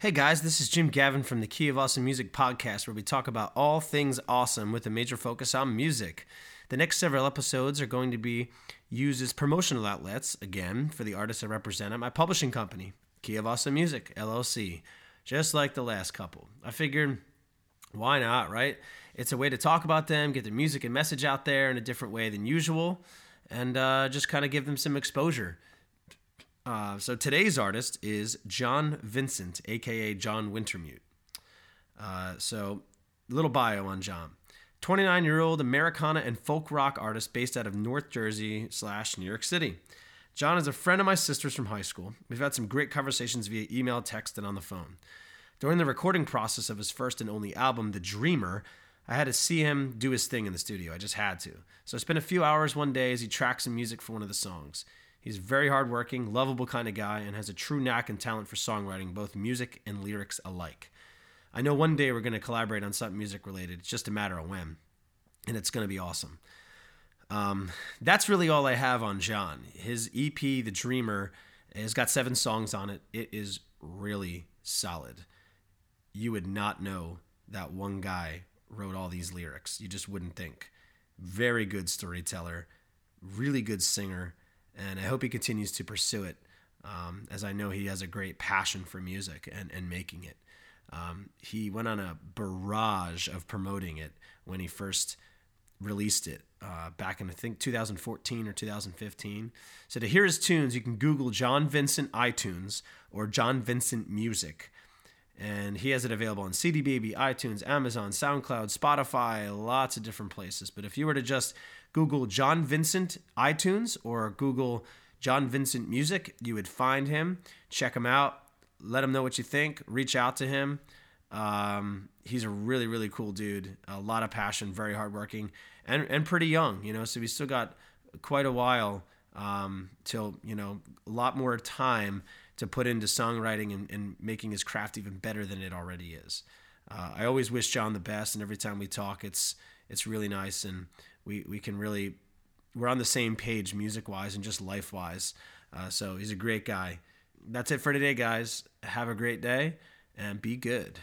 Hey guys, this is Jim Gavin from the Key of Awesome Music podcast, where we talk about all things awesome with a major focus on music. The next several episodes are going to be used as promotional outlets, again, for the artists I represent at my publishing company, Key of Awesome Music, LLC, just like the last couple. I figured, why not, right? It's a way to talk about them, get their music and message out there in a different way than usual, and uh, just kind of give them some exposure. Uh, so today's artist is John Vincent, aka John Wintermute. Uh, so, little bio on John. 29 year old Americana and folk rock artist based out of North Jersey slash New York City. John is a friend of my sister's from high school. We've had some great conversations via email, text, and on the phone. During the recording process of his first and only album, The Dreamer, I had to see him do his thing in the studio. I just had to. So I spent a few hours one day as he tracked some music for one of the songs. He's very hardworking, lovable kind of guy, and has a true knack and talent for songwriting, both music and lyrics alike. I know one day we're going to collaborate on something music related. It's just a matter of when, and it's going to be awesome. Um, that's really all I have on John. His EP, The Dreamer, has got seven songs on it. It is really solid. You would not know that one guy wrote all these lyrics. You just wouldn't think. Very good storyteller, really good singer and I hope he continues to pursue it, um, as I know he has a great passion for music and, and making it. Um, he went on a barrage of promoting it when he first released it uh, back in I think 2014 or 2015. So to hear his tunes, you can Google John Vincent iTunes or John Vincent Music. And he has it available on CD Baby, iTunes, Amazon, SoundCloud, Spotify, lots of different places. But if you were to just Google John Vincent iTunes or Google John Vincent Music. You would find him. Check him out. Let him know what you think. Reach out to him. Um, he's a really, really cool dude. A lot of passion, very hardworking, and and pretty young. You know, so he's still got quite a while um, till you know a lot more time to put into songwriting and, and making his craft even better than it already is. Uh, I always wish John the best, and every time we talk, it's it's really nice and we we can really we're on the same page music wise and just life wise. Uh, so he's a great guy. That's it for today, guys. Have a great day and be good.